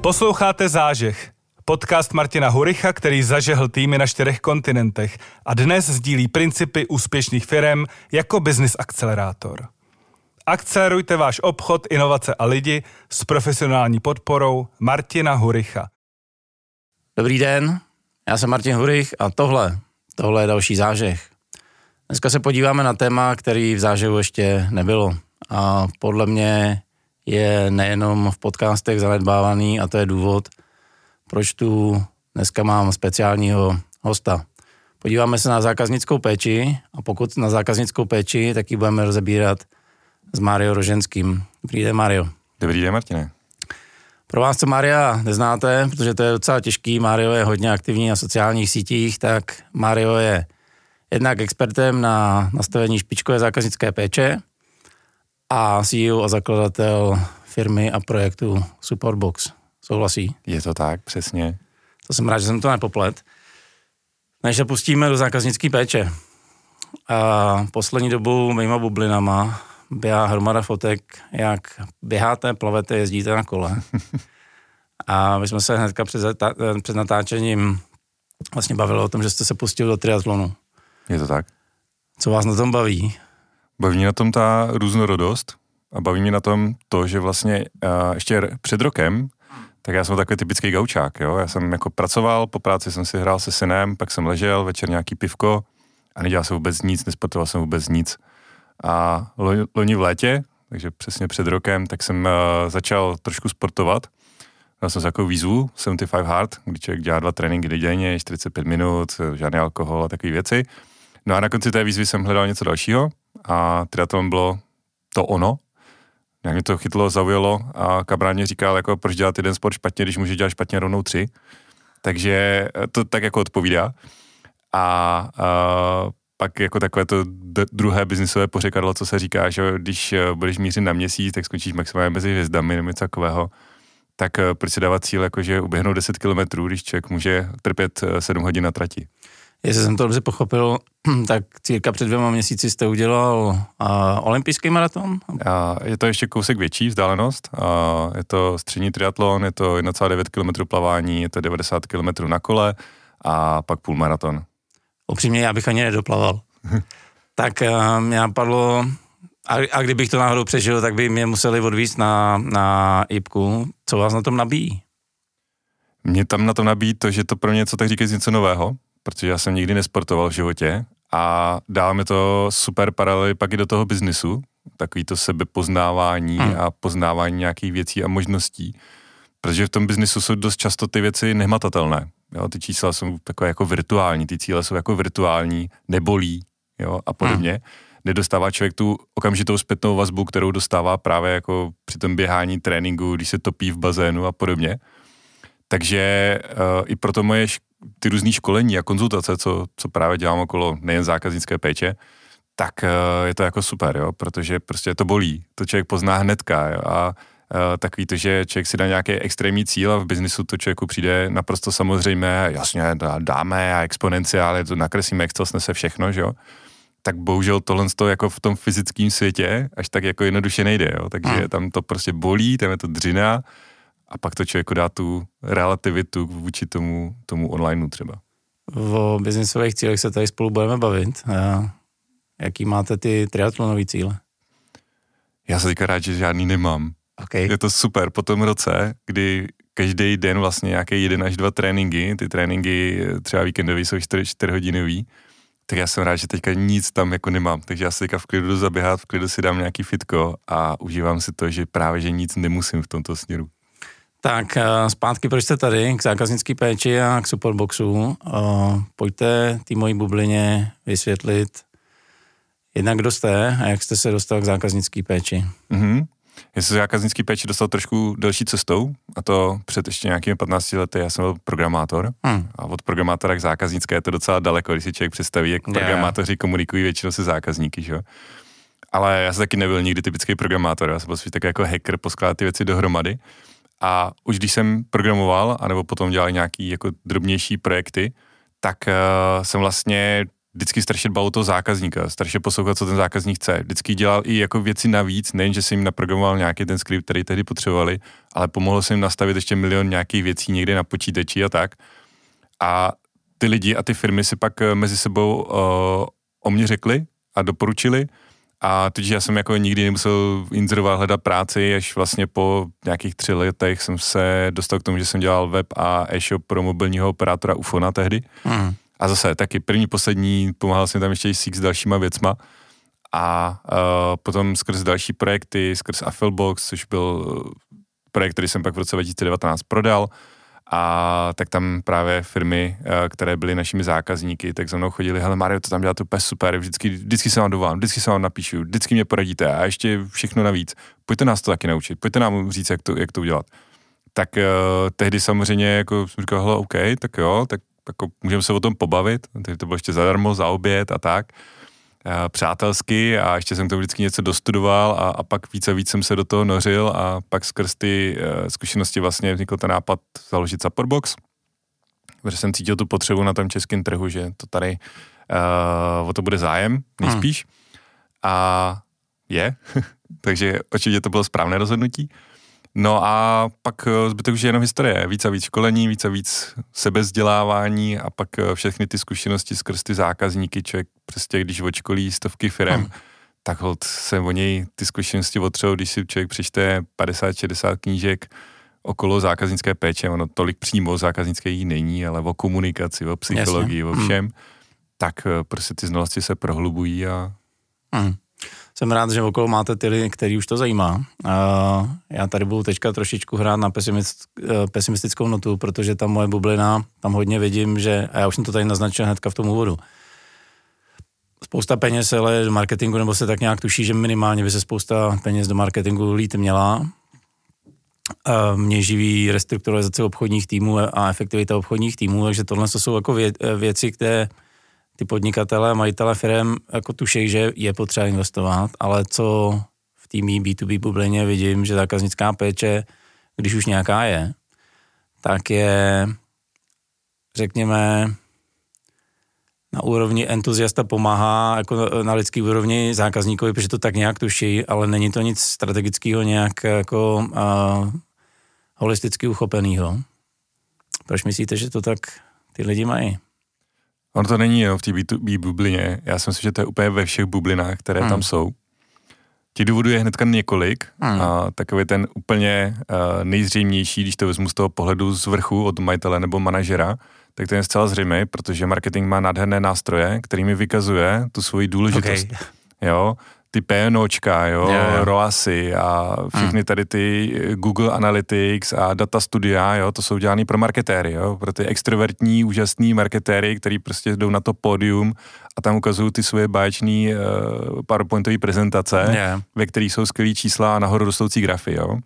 Posloucháte Zážeh, podcast Martina Huricha, který zažehl týmy na čtyřech kontinentech a dnes sdílí principy úspěšných firm jako business akcelerátor. Akcelerujte váš obchod, inovace a lidi s profesionální podporou Martina Huricha. Dobrý den, já jsem Martin Hurich a tohle, tohle je další zážeh. Dneska se podíváme na téma, který v zážehu ještě nebylo a podle mě je nejenom v podcastech zanedbávaný a to je důvod, proč tu dneska mám speciálního hosta. Podíváme se na zákaznickou péči a pokud na zákaznickou péči, tak ji budeme rozebírat s Mario Roženským. Dobrý den, Mario. Dobrý den, Martine. Pro vás, co Maria neznáte, protože to je docela těžký, Mario je hodně aktivní na sociálních sítích, tak Mario je jednak expertem na nastavení špičkové zákaznické péče a CEO a zakladatel firmy a projektu Supportbox. Souhlasí? Je to tak, přesně. To jsem rád, že jsem to nepoplet. Než se pustíme do zákaznické péče. A poslední dobou mýma bublinama běhá hromada fotek, jak běháte, plavete, jezdíte na kole. A my jsme se hnedka před, před natáčením vlastně bavili o tom, že jste se pustil do triatlonu. Je to tak. Co vás na tom baví? Baví mě na tom ta různorodost a baví mě na tom to, že vlastně uh, ještě před rokem, tak já jsem takový typický gaučák, jo. Já jsem jako pracoval, po práci jsem si hrál se synem, pak jsem ležel, večer nějaký pivko a nedělal jsem vůbec nic, nesportoval jsem vůbec nic. A loni v létě, takže přesně před rokem, tak jsem uh, začal trošku sportovat. Dal jsem takovou výzvu 75 Hard, kdy člověk dělá dva tréninky denně, 45 minut, žádný alkohol a takové věci. No a na konci té výzvy jsem hledal něco dalšího a triatlon bylo to ono. Jak mě to chytlo, zaujalo a kabráně říkal, jako proč dělat jeden sport špatně, když může dělat špatně rovnou tři. Takže to tak jako odpovídá. A, a pak jako takové to druhé biznisové pořekadlo, co se říká, že když eh, budeš mířit na měsíc, tak skončíš maximálně mezi hvězdami nebo něco takového. Tak eh, proč si dávat cíl, jakože uběhnout 10 kilometrů, když člověk může trpět 7 eh, hodin na trati? Jestli jsem to dobře pochopil, tak cirka před dvěma měsíci jste udělal uh, olympijský maraton? A je to ještě kousek větší vzdálenost. A je to střední triatlon, je to 1,9 km plavání, je to 90 km na kole a pak půl maraton upřímně já bych ani nedoplaval. tak uh, mě napadlo, a, a kdybych to náhodou přežil, tak by mě museli odvízt na, na IPku. Co vás na tom nabíjí? Mě tam na tom nabíjí to, že to pro mě co tak říkají něco nového, protože já jsem nikdy nesportoval v životě a dá mi to super paralely pak i do toho biznisu, takový to sebepoznávání hmm. a poznávání nějakých věcí a možností, protože v tom biznisu jsou dost často ty věci nehmatatelné. Jo, ty čísla jsou takové jako virtuální, ty cíle jsou jako virtuální, nebolí jo, a podobně. Hmm. Nedostává člověk tu okamžitou zpětnou vazbu, kterou dostává právě jako při tom běhání, tréninku, když se topí v bazénu a podobně. Takže uh, i proto moje ty různé školení a konzultace, co, co právě dělám okolo nejen zákaznické péče, tak uh, je to jako super, jo, protože prostě to bolí, to člověk pozná hnedka jo, a Uh, takový to, že člověk si dá nějaký extrémní cíl a v biznisu to člověku přijde naprosto samozřejmé, jasně, dáme a exponenciály, to nakreslíme, jak to snese všechno, že jo. Tak bohužel tohle to jako v tom fyzickém světě až tak jako jednoduše nejde, jo. Takže hmm. tam to prostě bolí, tam je to dřina a pak to člověku dá tu relativitu vůči tomu, tomu onlineu třeba. O biznisových cílech se tady spolu budeme bavit. A jaký máte ty triatlonové cíle? Já se teďka rád, že žádný nemám. Okay. Je to super po tom roce, kdy každý den vlastně nějaké jeden až dva tréninky, ty tréninky třeba víkendový jsou 4, 4 hodinový, tak já jsem rád, že teďka nic tam jako nemám, takže já se teďka v klidu zaběhat, v klidu si dám nějaký fitko a užívám si to, že právě, že nic nemusím v tomto směru. Tak eh, zpátky, proč jste tady, k zákaznické péči a k superboxu. Eh, pojďte té mojí bublině vysvětlit jednak kdo jste a jak jste se dostal k zákaznické péči. Mm-hmm. Já jsem zákaznický péči dostal trošku delší cestou, a to před ještě nějakými 15 lety. Já jsem byl programátor hmm. a od programátora k zákaznické je to docela daleko, když si člověk představí, jak yeah. programátoři komunikují většinou se zákazníky, že? Ale já jsem taky nebyl nikdy typický programátor, já jsem byl spíš tak jako hacker, poskládat ty věci dohromady. A už když jsem programoval, anebo potom dělal nějaký jako drobnější projekty, tak uh, jsem vlastně vždycky strašně dbal o toho zákazníka, strašně poslouchat, co ten zákazník chce. Vždycky dělal i jako věci navíc, nejen, že si jim naprogramoval nějaký ten skript, který tehdy potřebovali, ale pomohl se jim nastavit ještě milion nějakých věcí někde na počítači a tak. A ty lidi a ty firmy si pak eh, mezi sebou uh, o mě řekli a doporučili, a tudíž já jsem jako nikdy nemusel inzerovat, hledat práci, až vlastně po nějakých tři letech jsem se dostal k tomu, že jsem dělal web a e-shop pro mobilního operátora Ufona tehdy. Mm. A zase taky první, poslední, pomáhal jsem tam ještě s dalšíma věcma. A uh, potom skrz další projekty, skrz Affilbox, což byl projekt, který jsem pak v roce 2019 prodal, a tak tam právě firmy, eh, které byly našimi zákazníky, tak za mnou chodili, hele Mario, to tam děláte úplně super, vždycky, vždycky se vám dovám, vždycky se vám napíšu, vždycky mě poradíte a ještě všechno navíc. Pojďte nás to taky naučit, pojďte nám říct, jak to, jak to udělat. Tak uh, tehdy samozřejmě jako jsem říkal, hele, OK, tak jo, tak jako můžeme se o tom pobavit, tehdy to bylo ještě zadarmo, za oběd a tak. Přátelsky a ještě jsem to vždycky něco dostudoval a, a pak více a víc jsem se do toho nořil a pak skrz ty uh, zkušenosti vlastně vznikl ten nápad založit Supportbox, protože jsem cítil tu potřebu na tom českém trhu, že to tady uh, o to bude zájem, nejspíš. Hmm. A je, takže určitě to bylo správné rozhodnutí. No a pak eh, zbytek už je jenom historie. Víc a víc školení, víc a víc sebezdělávání a pak eh, všechny ty zkušenosti skrz ty zákazníky. Člověk prostě, když očkolí stovky firem, hmm. tak hold se o něj ty zkušenosti otřou, když si člověk přečte 50-60 knížek okolo zákaznické péče, ono tolik přímo zákaznické jí není, ale o komunikaci, o psychologii, Jasně. o všem, hmm. tak eh, prostě ty znalosti se prohlubují a hmm jsem rád, že okolo máte ty, který už to zajímá. Uh, já tady budu teďka trošičku hrát na pesimist, uh, pesimistickou notu, protože ta moje bublina, tam hodně vidím, že, a já už jsem to tady naznačil hnedka v tom úvodu, spousta peněz ale do marketingu, nebo se tak nějak tuší, že minimálně by se spousta peněz do marketingu lít měla. Mě živí restrukturalizace obchodních týmů a efektivita obchodních týmů, takže tohle jsou jako vě, věci, které ty podnikatele majitele firm jako tušej, že je potřeba investovat, ale co v té B2B bublině vidím, že zákaznická péče, když už nějaká je, tak je, řekněme, na úrovni entuziasta pomáhá jako na lidský úrovni zákazníkovi, protože to tak nějak tuší, ale není to nic strategického nějak jako uh, holisticky uchopeného. Proč myslíte, že to tak ty lidi mají? Ono to není jenom v té B2B bublině. Já si myslím, že to je úplně ve všech bublinách, které hmm. tam jsou. Těch důvodů je hnedka několik hmm. a takový ten úplně uh, nejzřejmější, když to vezmu z toho pohledu z vrchu od majitele nebo manažera, tak ten je zcela zřejmý, protože marketing má nádherné nástroje, kterými vykazuje tu svoji důležitost. Okay. Jo, ty PNOčka, jo, yeah. ROASy a všechny hmm. tady ty Google Analytics a data studia, jo, to jsou dělané pro marketéry, jo, pro ty extrovertní, úžasný marketéry, který prostě jdou na to pódium a tam ukazují ty svoje báječné uh, PowerPointové prezentace, yeah. ve kterých jsou skvělé čísla a nahoru rostoucí grafy, jo.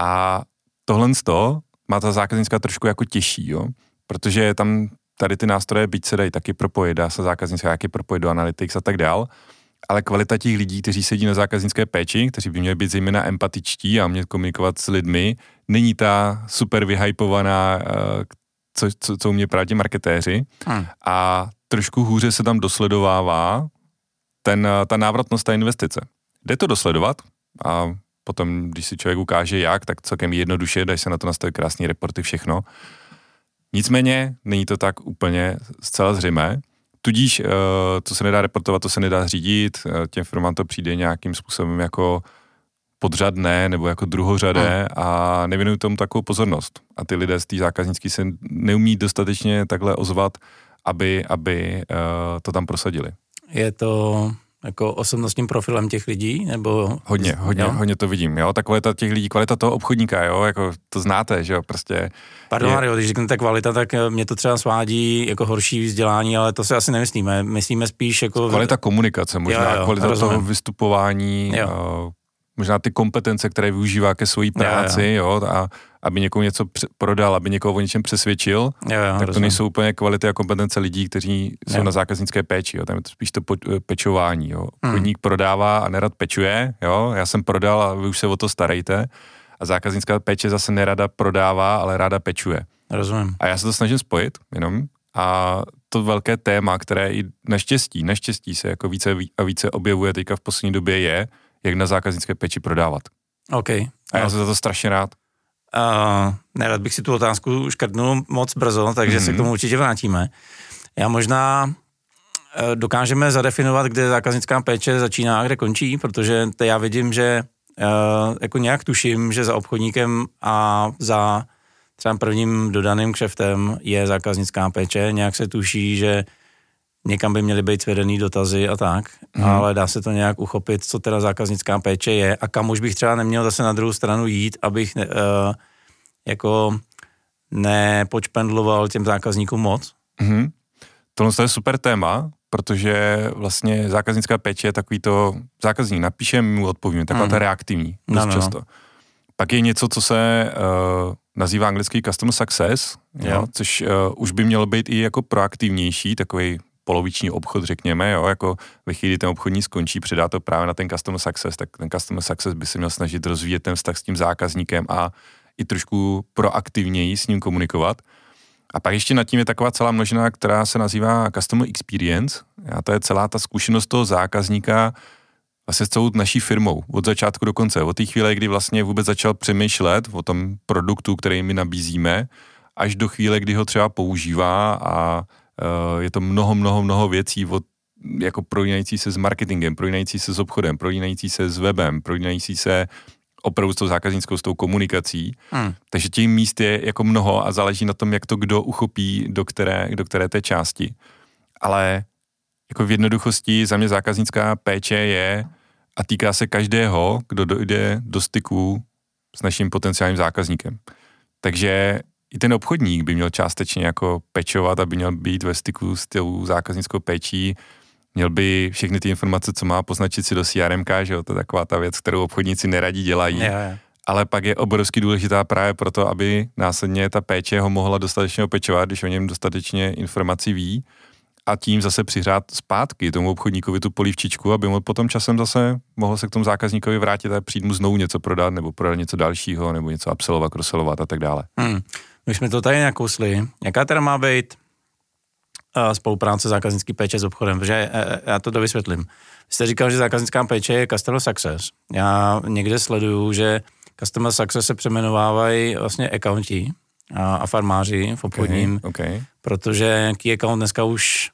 A tohle z toho má ta zákaznická trošku jako těžší, jo, protože tam tady ty nástroje, byť se dají taky propojit, dá se zákaznická taky propojit do Analytics a tak dál, ale kvalita těch lidí, kteří sedí na zákaznické péči, kteří by měli být zejména empatičtí a umět komunikovat s lidmi, není ta super vyhypovaná, eh, co, co, co umě právě marketéři. Hmm. A trošku hůře se tam dosledovává ten, eh, ta návratnost té investice. Jde to dosledovat a potom, když si člověk ukáže jak, tak celkem jednoduše, dají se na to nastavit krásné reporty, všechno. Nicméně není to tak úplně zcela zřejmé Tudíž, co eh, se nedá reportovat, to se nedá řídit, eh, těm firmám to přijde nějakým způsobem jako podřadné nebo jako druhořadé hmm. a nevěnují tomu takovou pozornost. A ty lidé z té zákaznické se neumí dostatečně takhle ozvat, aby, aby uh, to tam prosadili. Je to jako osobnostním profilem těch lidí, nebo... Hodně, hodně, jo? hodně to vidím, jo, ta kvalita těch lidí, kvalita toho obchodníka, jo, jako to znáte, že jo, prostě... Pardon, je... Mario, když řeknete kvalita, tak eh, mě to třeba svádí jako horší vzdělání, ale to si asi nemyslíme, myslíme spíš jako... Kvalita komunikace, možná jo, jo, kvalita rozumím. toho vystupování, jo. Možná ty kompetence, které využívá ke své práci, jo, jo. jo, a aby někomu něco prodal, aby někoho o něčem přesvědčil, jo, jo, tak rozumím. to nejsou úplně kvality a kompetence lidí, kteří jsou jo. na zákaznické péči, jo. tam je to spíš to pečování. Jo. Hmm. Podnik prodává a nerad pečuje, jo. já jsem prodal a vy už se o to starejte a zákaznická péče zase nerada prodává, ale ráda pečuje. Rozumím. A já se to snažím spojit jenom a to velké téma, které i naštěstí, naštěstí se jako více a více objevuje teďka v poslední době je, jak na zákaznické peči prodávat. OK. A já jsem za to strašně rád. Uh, nerad bych si tu otázku škrtnul moc brzo, takže mm-hmm. se k tomu určitě vrátíme. Já možná uh, dokážeme zadefinovat, kde zákaznická péče začíná a kde končí, protože já vidím, že uh, jako nějak tuším, že za obchodníkem a za třeba prvním dodaným kšeftem je zákaznická péče, nějak se tuší, že někam by měly být svedený dotazy a tak, hmm. ale dá se to nějak uchopit, co teda zákaznická péče je a kam už bych třeba neměl zase na druhou stranu jít, abych uh, jako nepočpendloval těm zákazníkům moc. Hmm. Tohle je super téma, protože vlastně zákaznická péče je takový to, zákazník napíše, my mu odpovíme, taková hmm. ta reaktivní, dost no, no, no. často. Pak je něco, co se uh, nazývá anglický customer success, jo. Jo, což uh, už by mělo být i jako proaktivnější, takový poloviční obchod, řekněme, jo, jako ve chvíli ten obchodní skončí, předá to právě na ten customer success, tak ten customer success by se měl snažit rozvíjet ten vztah s tím zákazníkem a i trošku proaktivněji s ním komunikovat. A pak ještě nad tím je taková celá množina, která se nazývá Customer Experience. A to je celá ta zkušenost toho zákazníka vlastně s celou naší firmou, od začátku do konce. Od té chvíle, kdy vlastně vůbec začal přemýšlet o tom produktu, který my nabízíme, až do chvíle, kdy ho třeba používá a je to mnoho, mnoho, mnoho věcí od jako prolínající se s marketingem, prolínající se s obchodem, prolínající se s webem, prolínající se opravdu s tou zákaznickou, s tou komunikací. Hmm. Takže těch míst je jako mnoho a záleží na tom, jak to kdo uchopí do které, do které té části. Ale jako v jednoduchosti za mě zákaznická péče je a týká se každého, kdo dojde do styku s naším potenciálním zákazníkem. Takže i ten obchodník by měl částečně jako pečovat, aby měl být ve styku s tou zákaznickou péčí, měl by všechny ty informace, co má, poznačit si do CRM, že jo, to je taková ta věc, kterou obchodníci neradí dělají. Je, je. Ale pak je obrovsky důležitá právě proto, aby následně ta péče ho mohla dostatečně opečovat, když o něm dostatečně informací ví a tím zase přihrát zpátky tomu obchodníkovi tu polívčičku, aby mu potom časem zase mohl se k tomu zákazníkovi vrátit a přijít mu znovu něco prodat, nebo prodat něco dalšího, nebo něco upsellovat, crosselovat a tak dále. Hmm. My jsme to tady nakousli. Jaká teda má být uh, spolupráce zákaznické péče s obchodem? Protože uh, já to dovysvětlím. Vy jste říkal, že zákaznická péče je customer success. Já někde sleduju, že customer success se přeměnovávají vlastně accounti a, a farmáři v obchodním, okay, okay. protože key account dneska už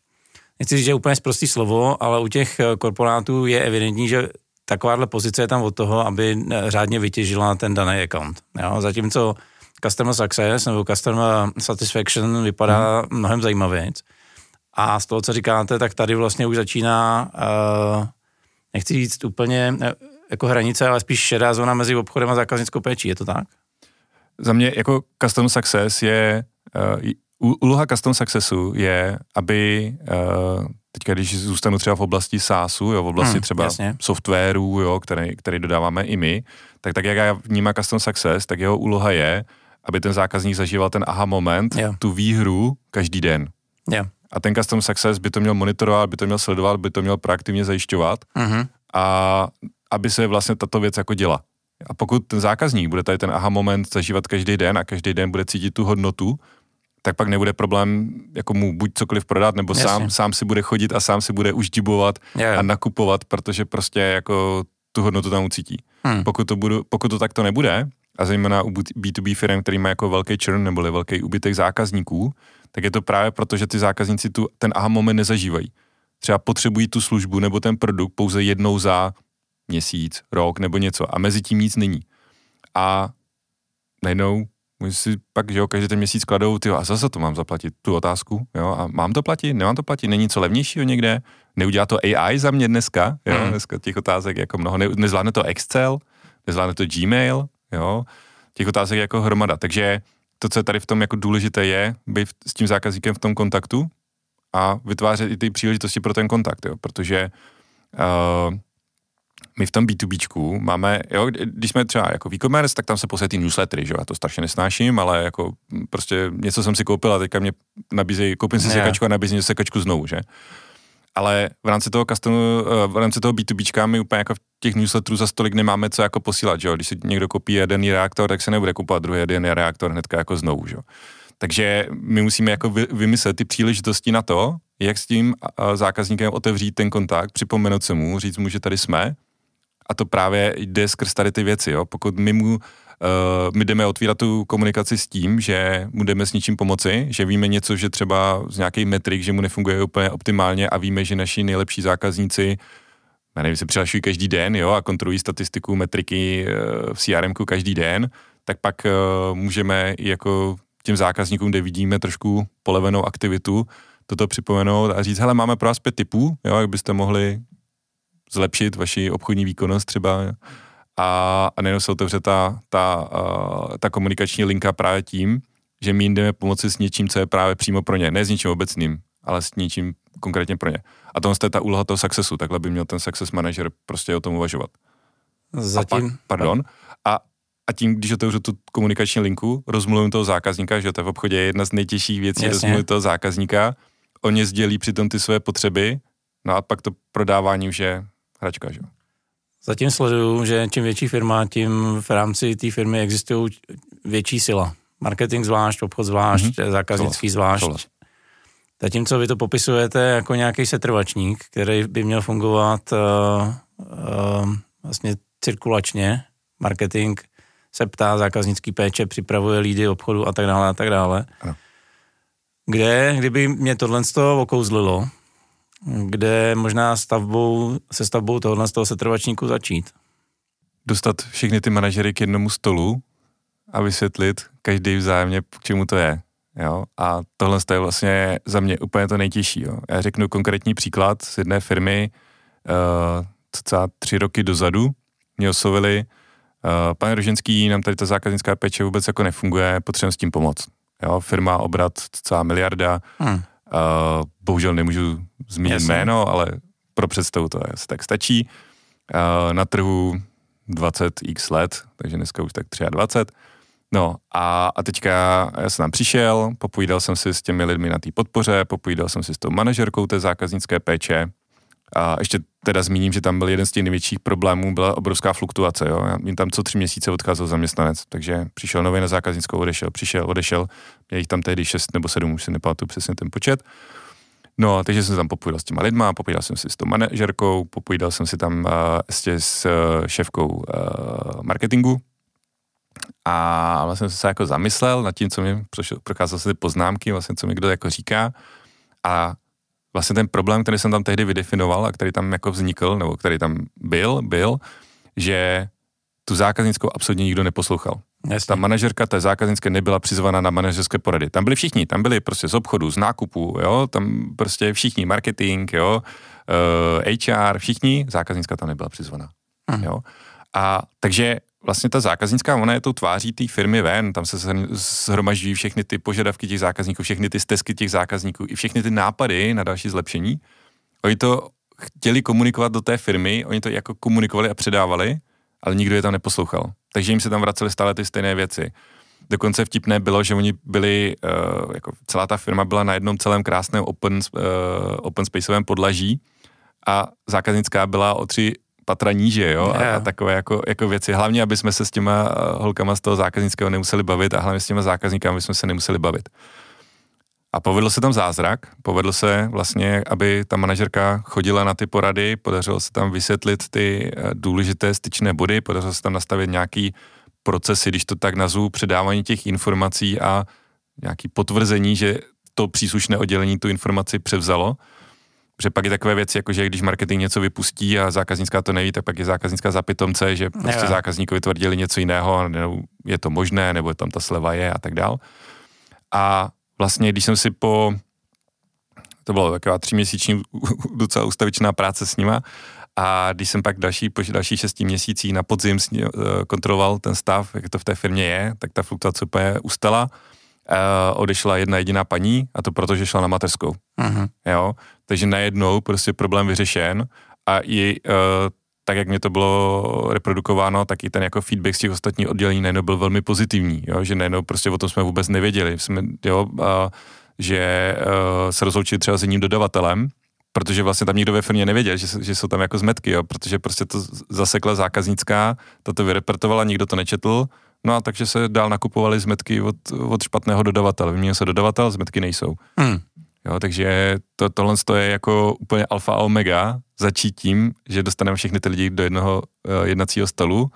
nechci říct, že je úplně zprostý slovo, ale u těch eh, korporátů je evidentní, že takováhle pozice je tam od toho, aby eh, řádně vytěžila ten daný account. Jo? Zatímco customer success nebo customer satisfaction vypadá hmm. mnohem zajímavějc. A z toho, co říkáte, tak tady vlastně už začíná, uh, nechci říct úplně jako hranice, ale spíš šedá zóna mezi obchodem a zákaznickou péčí, je to tak? Za mě jako customer success je, uh, úloha custom successu je, aby uh, teďka, když zůstanu třeba v oblasti SaaSu, jo, v oblasti hmm, třeba jasně. softwaru, jo, který, který dodáváme i my, tak tak jak já vnímám custom success, tak jeho úloha je, aby ten zákazník zažíval ten aha moment, yeah. tu výhru každý den. Yeah. A ten custom success by to měl monitorovat, by to měl sledovat, by to měl proaktivně zajišťovat uh-huh. a aby se vlastně tato věc jako děla. A pokud ten zákazník bude tady ten aha moment zažívat každý den a každý den bude cítit tu hodnotu, tak pak nebude problém jako mu buď cokoliv prodat, nebo sám, sám si bude chodit a sám si bude už dibovat a nakupovat, protože prostě jako tu hodnotu tam ucítí. Hmm. Pokud, to budu, pokud to takto nebude, a zejména u B2B firm, který má jako velký churn nebo velký úbytek zákazníků, tak je to právě proto, že ty zákazníci tu, ten aha moment nezažívají. Třeba potřebují tu službu nebo ten produkt pouze jednou za měsíc, rok nebo něco a mezi tím nic není. A najednou Oni si pak, že jo, každý ten měsíc kladou, ty a zase to mám zaplatit, tu otázku, jo, a mám to platit, nemám to platit, není něco levnějšího někde, neudělá to AI za mě dneska, jo, mm. dneska těch otázek jako mnoho, ne, nezvládne to Excel, nezvládne to Gmail, jo, těch otázek jako hromada, takže to, co je tady v tom jako důležité je, být s tím zákazníkem v tom kontaktu a vytvářet i ty příležitosti pro ten kontakt, jo, protože uh, my v tom B2Bčku máme, jo, když jsme třeba jako e-commerce, tak tam se posílají ty newslettery, že já to strašně nesnáším, ale jako prostě něco jsem si koupil a teďka mě nabízejí, koupím si ne. sekačku a nabízí sekačku znovu, že? Ale v rámci toho customu, eh, v rámci toho B2Bčka my úplně jako v těch newsletterů za stolik nemáme co jako posílat, že jo? Když si někdo koupí jeden reaktor, tak se nebude kupovat druhý jeden reaktor hnedka jako znovu, že jo? Takže my musíme jako vy, vymyslet ty příležitosti na to, jak s tím zákazníkem otevřít ten kontakt, připomenout se mu, říct mu, že tady jsme. A to právě jde skrz tady ty věci. Jo? Pokud my mu Uh, my jdeme otvírat tu komunikaci s tím, že mu jdeme s něčím pomoci, že víme něco, že třeba z nějakých metrik, že mu nefunguje úplně optimálně a víme, že naši nejlepší zákazníci já nevím, se přihlašují každý den jo, a kontrolují statistiku, metriky uh, v CRM každý den, tak pak uh, můžeme jako těm zákazníkům, kde vidíme trošku polevenou aktivitu, toto připomenout a říct, hele, máme pro vás pět typů, jo, jak byste mohli zlepšit vaši obchodní výkonnost třeba a, a nejenom se otevře ta, ta, uh, ta komunikační linka právě tím, že my jim jdeme pomoci s něčím, co je právě přímo pro ně, ne s něčím obecným, ale s něčím konkrétně pro ně. A to je ta úloha toho successu, takhle by měl ten success manager prostě o tom uvažovat. Zatím. A pak, pardon. A, a tím, když otevřu tu komunikační linku, rozmluvím toho zákazníka, že to je v obchodě jedna z nejtěžších věcí, rozmluvit toho zákazníka, on je sdělí přitom ty své potřeby, no a pak to prodávání už je hračka, že Zatím sleduju, že čím větší firma, tím v rámci té firmy existují větší sila. Marketing zvlášť, obchod zvlášť, mm-hmm. zákaznický zvlášť. Solas. Zatímco vy to popisujete jako nějaký setrvačník, který by měl fungovat uh, uh, vlastně cirkulačně. Marketing se ptá zákaznický péče, připravuje lídy obchodu a tak dále a tak dále. Ano. Kde, kdyby mě tohle z toho okouzlilo, kde možná stavbou, se stavbou tohohle z toho setrvačníku začít? Dostat všechny ty manažery k jednomu stolu a vysvětlit každý vzájemně, k čemu to je. Jo? A tohle je vlastně za mě úplně to nejtěžší. Jo? Já řeknu konkrétní příklad z jedné firmy, uh, cca tři roky dozadu mě oslovili, uh, pane Roženský, nám tady ta zákaznická péče vůbec jako nefunguje, potřebujeme s tím pomoct. Jo? Firma, obrat, celá miliarda, hmm. Uh, bohužel nemůžu zmínit Jasně. jméno, ale pro představu to asi tak stačí. Uh, na trhu 20x let, takže dneska už tak 23 No a, a teďka já jsem tam přišel, popovídal jsem si s těmi lidmi na té podpoře, popovídal jsem si s tou manažerkou té zákaznické péče a ještě teda zmíním, že tam byl jeden z těch největších problémů, byla obrovská fluktuace, jo. Jim tam co tři měsíce odcházel zaměstnanec, takže přišel nový na zákaznickou, odešel, přišel, odešel, měl jich tam tehdy šest nebo sedm, už si nepamatuju přesně ten počet. No, takže jsem tam popovídal s těma lidma, popovídal jsem si s tou manažerkou, popovídal jsem si tam uh, s uh, šéfkou uh, marketingu, a vlastně jsem se jako zamyslel nad tím, co mi prokázal se ty poznámky, vlastně co mi kdo jako říká. A vlastně ten problém, který jsem tam tehdy vydefinoval a který tam jako vznikl, nebo který tam byl, byl, že tu zákaznickou absolutně nikdo neposlouchal. Jasně. Ta manažerka té zákaznické nebyla přizvaná na manažerské porady. Tam byli všichni, tam byli prostě z obchodu, z nákupu, jo, tam prostě všichni, marketing, jo, uh, eh, HR, všichni, zákaznická tam nebyla přizvaná. Hmm. Jo. A takže vlastně ta zákaznická, ona je tou tváří té firmy ven, tam se shromažďují všechny ty požadavky těch zákazníků, všechny ty stezky těch zákazníků i všechny ty nápady na další zlepšení. Oni to chtěli komunikovat do té firmy, oni to jako komunikovali a předávali, ale nikdo je tam neposlouchal. Takže jim se tam vracely stále ty stejné věci. Dokonce vtipné bylo, že oni byli, uh, jako celá ta firma byla na jednom celém krásném open, uh, open spaceovém podlaží a zákaznická byla o tři patra níže, jo, a, a takové jako, jako věci. Hlavně, aby jsme se s těma eh, holkama z toho zákaznického nemuseli bavit a hlavně s těma zákazníkami jsme se nemuseli bavit. A povedl se tam zázrak, povedl se vlastně, aby ta manažerka chodila na ty porady, podařilo se tam vysvětlit ty eh, důležité styčné body, podařilo se tam nastavit nějaký procesy, když to tak nazvu, předávání těch informací a nějaký potvrzení, že to příslušné oddělení tu informaci převzalo Protože pak je takové věci, jako že když marketing něco vypustí a zákaznická to neví, tak pak je zákaznická zapitomce, že prostě jo. zákazníkovi tvrdili něco jiného, nebo je to možné, nebo tam ta sleva je a tak dál. A vlastně, když jsem si po, to bylo taková tříměsíční docela ustavičná práce s nima, a když jsem pak další, po další šesti měsících na podzim eh, kontroloval ten stav, jak to v té firmě je, tak ta fluktuace úplně ustala uh, odešla jedna jediná paní a to proto, že šla na mateřskou. Uh-huh. Jo? Takže najednou prostě problém vyřešen a i uh, tak, jak mě to bylo reprodukováno, tak i ten jako feedback z těch ostatních oddělení najednou byl velmi pozitivní, jo? že najednou prostě o tom jsme vůbec nevěděli, jsme, jo, uh, že uh, se rozloučili třeba s jedním dodavatelem, protože vlastně tam nikdo ve firmě nevěděl, že, že jsou tam jako zmetky, jo? protože prostě to zasekla zákaznická, to to vyrepertovala, nikdo to nečetl, No a takže se dál nakupovali zmetky od, od špatného dodavatele. Vyměnil se dodavatel, zmetky nejsou. Hmm. Jo, takže to, tohle je jako úplně alfa a omega začít tím, že dostaneme všechny ty lidi do jednoho uh, jednacího stolu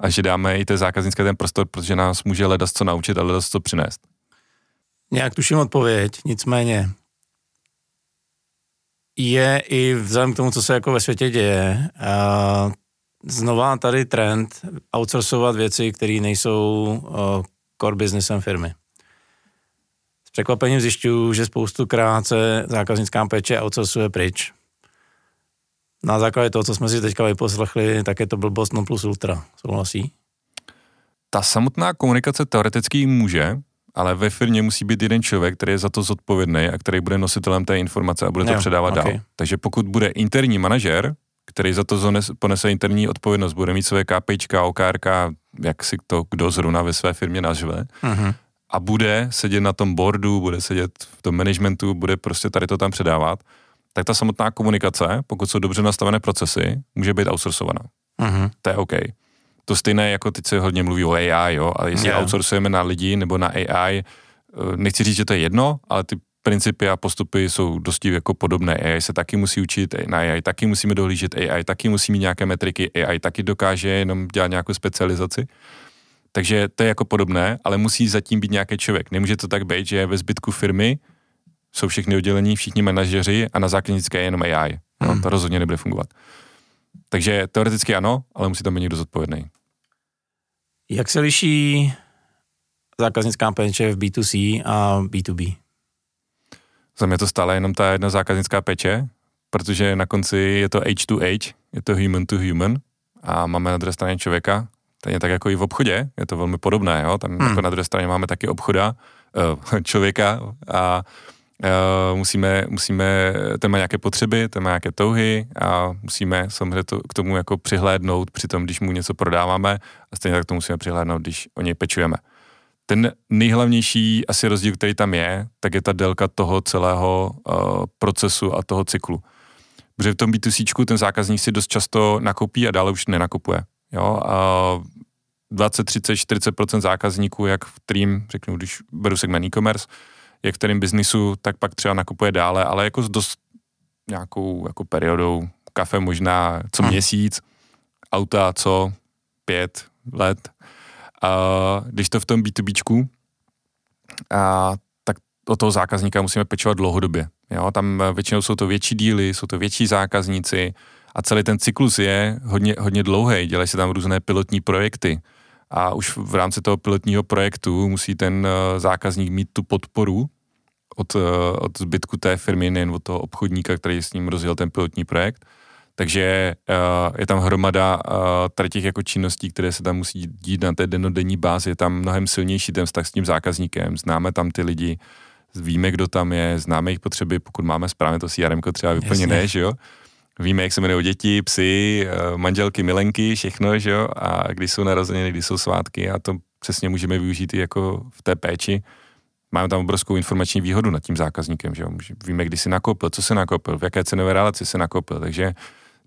a že dáme i té zákaznické ten prostor, protože nás může ledas co naučit a ledas co přinést. Nějak tuším odpověď, nicméně je i vzhledem k tomu, co se jako ve světě děje, a znova tady trend outsourcovat věci, které nejsou uh, core businessem firmy. S překvapením zjišťuju, že spoustu krát se zákaznická péče outsourcuje pryč. Na základě toho, co jsme si teďka vyposlechli, tak je to blbost non plus ultra. Souhlasí? Ta samotná komunikace teoreticky může, ale ve firmě musí být jeden člověk, který je za to zodpovědný a který bude nositelem té informace a bude to jo, předávat okay. dál. Takže pokud bude interní manažer, který za to ponese interní odpovědnost, bude mít své KPIčka, OKRK, jak si to kdo zrovna ve své firmě nažve, uh-huh. A bude sedět na tom boardu, bude sedět v tom managementu, bude prostě tady to tam předávat, tak ta samotná komunikace, pokud jsou dobře nastavené procesy, může být outsourcovaná. Uh-huh. To je OK. To stejné, jako teď se hodně mluví o AI, jo, ale jestli yeah. outsourcujeme na lidi nebo na AI, eh, nechci říct, že to je jedno, ale ty principy a postupy jsou dosti jako podobné. AI se taky musí učit, na AI taky musíme dohlížet, AI taky musí mít nějaké metriky, AI taky dokáže jenom dělat nějakou specializaci. Takže to je jako podobné, ale musí zatím být nějaký člověk. Nemůže to tak být, že ve zbytku firmy jsou všechny oddělení, všichni manažeři a na základnické je jenom AI. No, hmm. To rozhodně nebude fungovat. Takže teoreticky ano, ale musí tam být někdo zodpovědný. Jak se liší zákaznická péče v B2C a B2B? Za mě to stále jenom ta jedna zákaznická péče, protože na konci je to H to H, je to human to human a máme na druhé straně člověka, je tak jako i v obchodě, je to velmi podobné, jo? tam hmm. jako na druhé straně máme taky obchoda, uh, člověka a uh, musíme, musíme, ten má nějaké potřeby, ten má nějaké touhy a musíme samozřejmě to, k tomu jako přihlédnout při tom, když mu něco prodáváme a stejně tak to musíme přihlédnout, když o něj pečujeme. Ten nejhlavnější asi rozdíl, který tam je, tak je ta délka toho celého uh, procesu a toho cyklu. Protože v tom B2C ten zákazník si dost často nakoupí a dále už nenakupuje. Jo? A 20, 30, 40% zákazníků, jak v kterým, řeknu, když beru segment e-commerce, jak v kterým biznisu, tak pak třeba nakupuje dále, ale jako s dost nějakou jako periodou, kafe možná co hmm. měsíc, auta co pět let. A když to v tom B2Bčku, a, tak o toho zákazníka musíme pečovat dlouhodobě. Jo? Tam většinou jsou to větší díly, jsou to větší zákazníci a celý ten cyklus je hodně, hodně dlouhý. Dělají se tam různé pilotní projekty a už v rámci toho pilotního projektu musí ten eh, zákazník mít tu podporu od, eh, od zbytku té firmy, nejen od toho obchodníka, který s ním rozjel ten pilotní projekt. Takže uh, je tam hromada uh, tady těch jako činností, které se tam musí dít na té denodenní bázi. Je tam mnohem silnější ten vztah s tím zákazníkem. Známe tam ty lidi, víme, kdo tam je, známe jejich potřeby, pokud máme správně to CRM třeba vyplněné, že jo. Víme, jak se jmenují děti, psy, manželky, milenky, všechno, že jo, a když jsou narozeniny, kdy jsou svátky a to přesně můžeme využít i jako v té péči. Máme tam obrovskou informační výhodu nad tím zákazníkem, že jo. Víme, kdy si nakoupil, co se nakoupil, v jaké cenové relaci se nakoupil, takže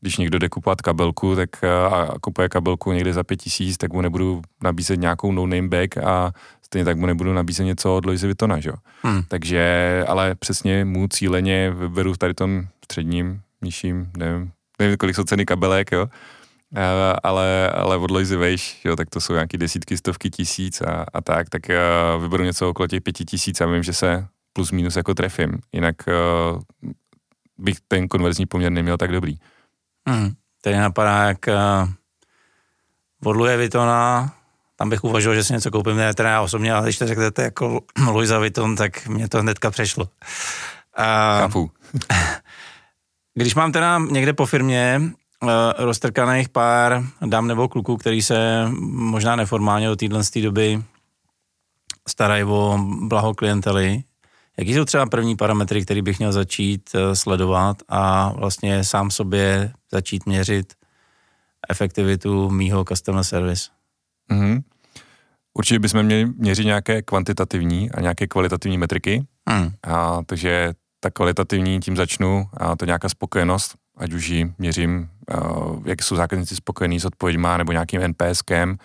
když někdo jde kupovat kabelku tak a kupuje kabelku někde za pět tisíc, tak mu nebudu nabízet nějakou no-name bag a stejně tak mu nebudu nabízet něco od Louis Vuittona, že jo. Hmm. Takže, ale přesně mu cíleně vyberu tady tom středním nižším, nevím, nevím, kolik jsou ceny kabelek, jo, ale, ale od Loisy vejš, jo, tak to jsou nějaké desítky, stovky tisíc a, a tak, tak uh, vyberu něco okolo těch pěti tisíc a vím, že se plus minus jako trefím, jinak uh, bych ten konverzní poměr neměl tak dobrý. Hmm, teď napadá, jak uh, od Louis Vuittona, tam bych uvažoval, že si něco koupím, ne teda já osobně, ale když to řeknete jako Louis Vuitton, tak mě to hnedka přešlo. Uh, Chápu. Když mám teda někde po firmě uh, roztrkaných pár dám nebo kluků, který se možná neformálně do téhle doby starají o blaho klientely, jaký jsou třeba první parametry, které bych měl začít uh, sledovat a vlastně sám sobě začít měřit efektivitu mýho customer service? Mm-hmm. Určitě bychom měli měřit nějaké kvantitativní a nějaké kvalitativní metriky. Mm. A, takže ta kvalitativní, tím začnu, a to nějaká spokojenost, ať už ji měřím, jak jsou zákazníci spokojení s odpověďma, nebo nějakým NPSkem,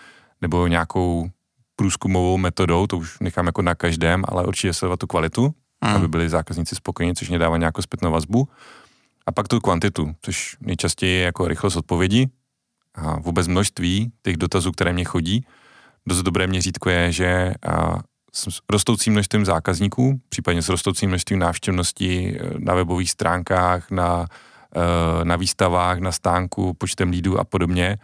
nebo nějakou průzkumovou metodou, to už nechám jako na každém, ale určitě sledovat tu kvalitu, mm. aby byli zákazníci spokojení, což mě dává nějakou zpětnou vazbu. A pak tu kvantitu, což nejčastěji je jako rychlost odpovědi a vůbec množství těch dotazů, které mě chodí. Dost dobré měřítko je, že s rostoucím množstvím zákazníků, případně s rostoucím množstvím návštěvností eh, na webových stránkách, na, eh, na výstavách, na stánku, počtem lídů a podobně,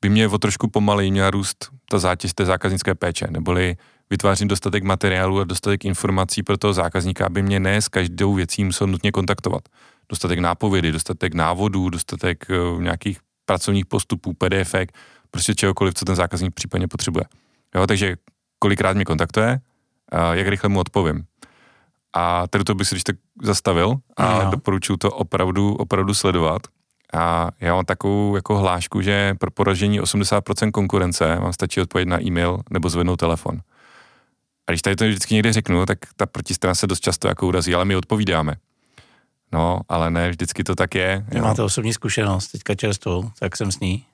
by mě o trošku pomaleji měla růst ta zátěž té zákaznické péče, neboli vytvářím dostatek materiálu a dostatek informací pro toho zákazníka, aby mě ne s každou věcí musel nutně kontaktovat. Dostatek nápovědy, dostatek návodů, dostatek uh, nějakých pracovních postupů, PDF, prostě čehokoliv, co ten zákazník případně potřebuje. Jo, takže kolikrát mě kontaktuje, jak rychle mu odpovím. A tady to bych si když tak zastavil a no. doporučuji to opravdu, opravdu sledovat. A já mám takovou jako hlášku, že pro poražení 80% konkurence vám stačí odpovědět na e-mail nebo zvednout telefon. A když tady to vždycky někde řeknu, tak ta protistrana se dost často jako urazí, ale my odpovídáme. No, ale ne, vždycky to tak je. Jo. Máte osobní zkušenost, teďka čerstvou, tak jsem s ní.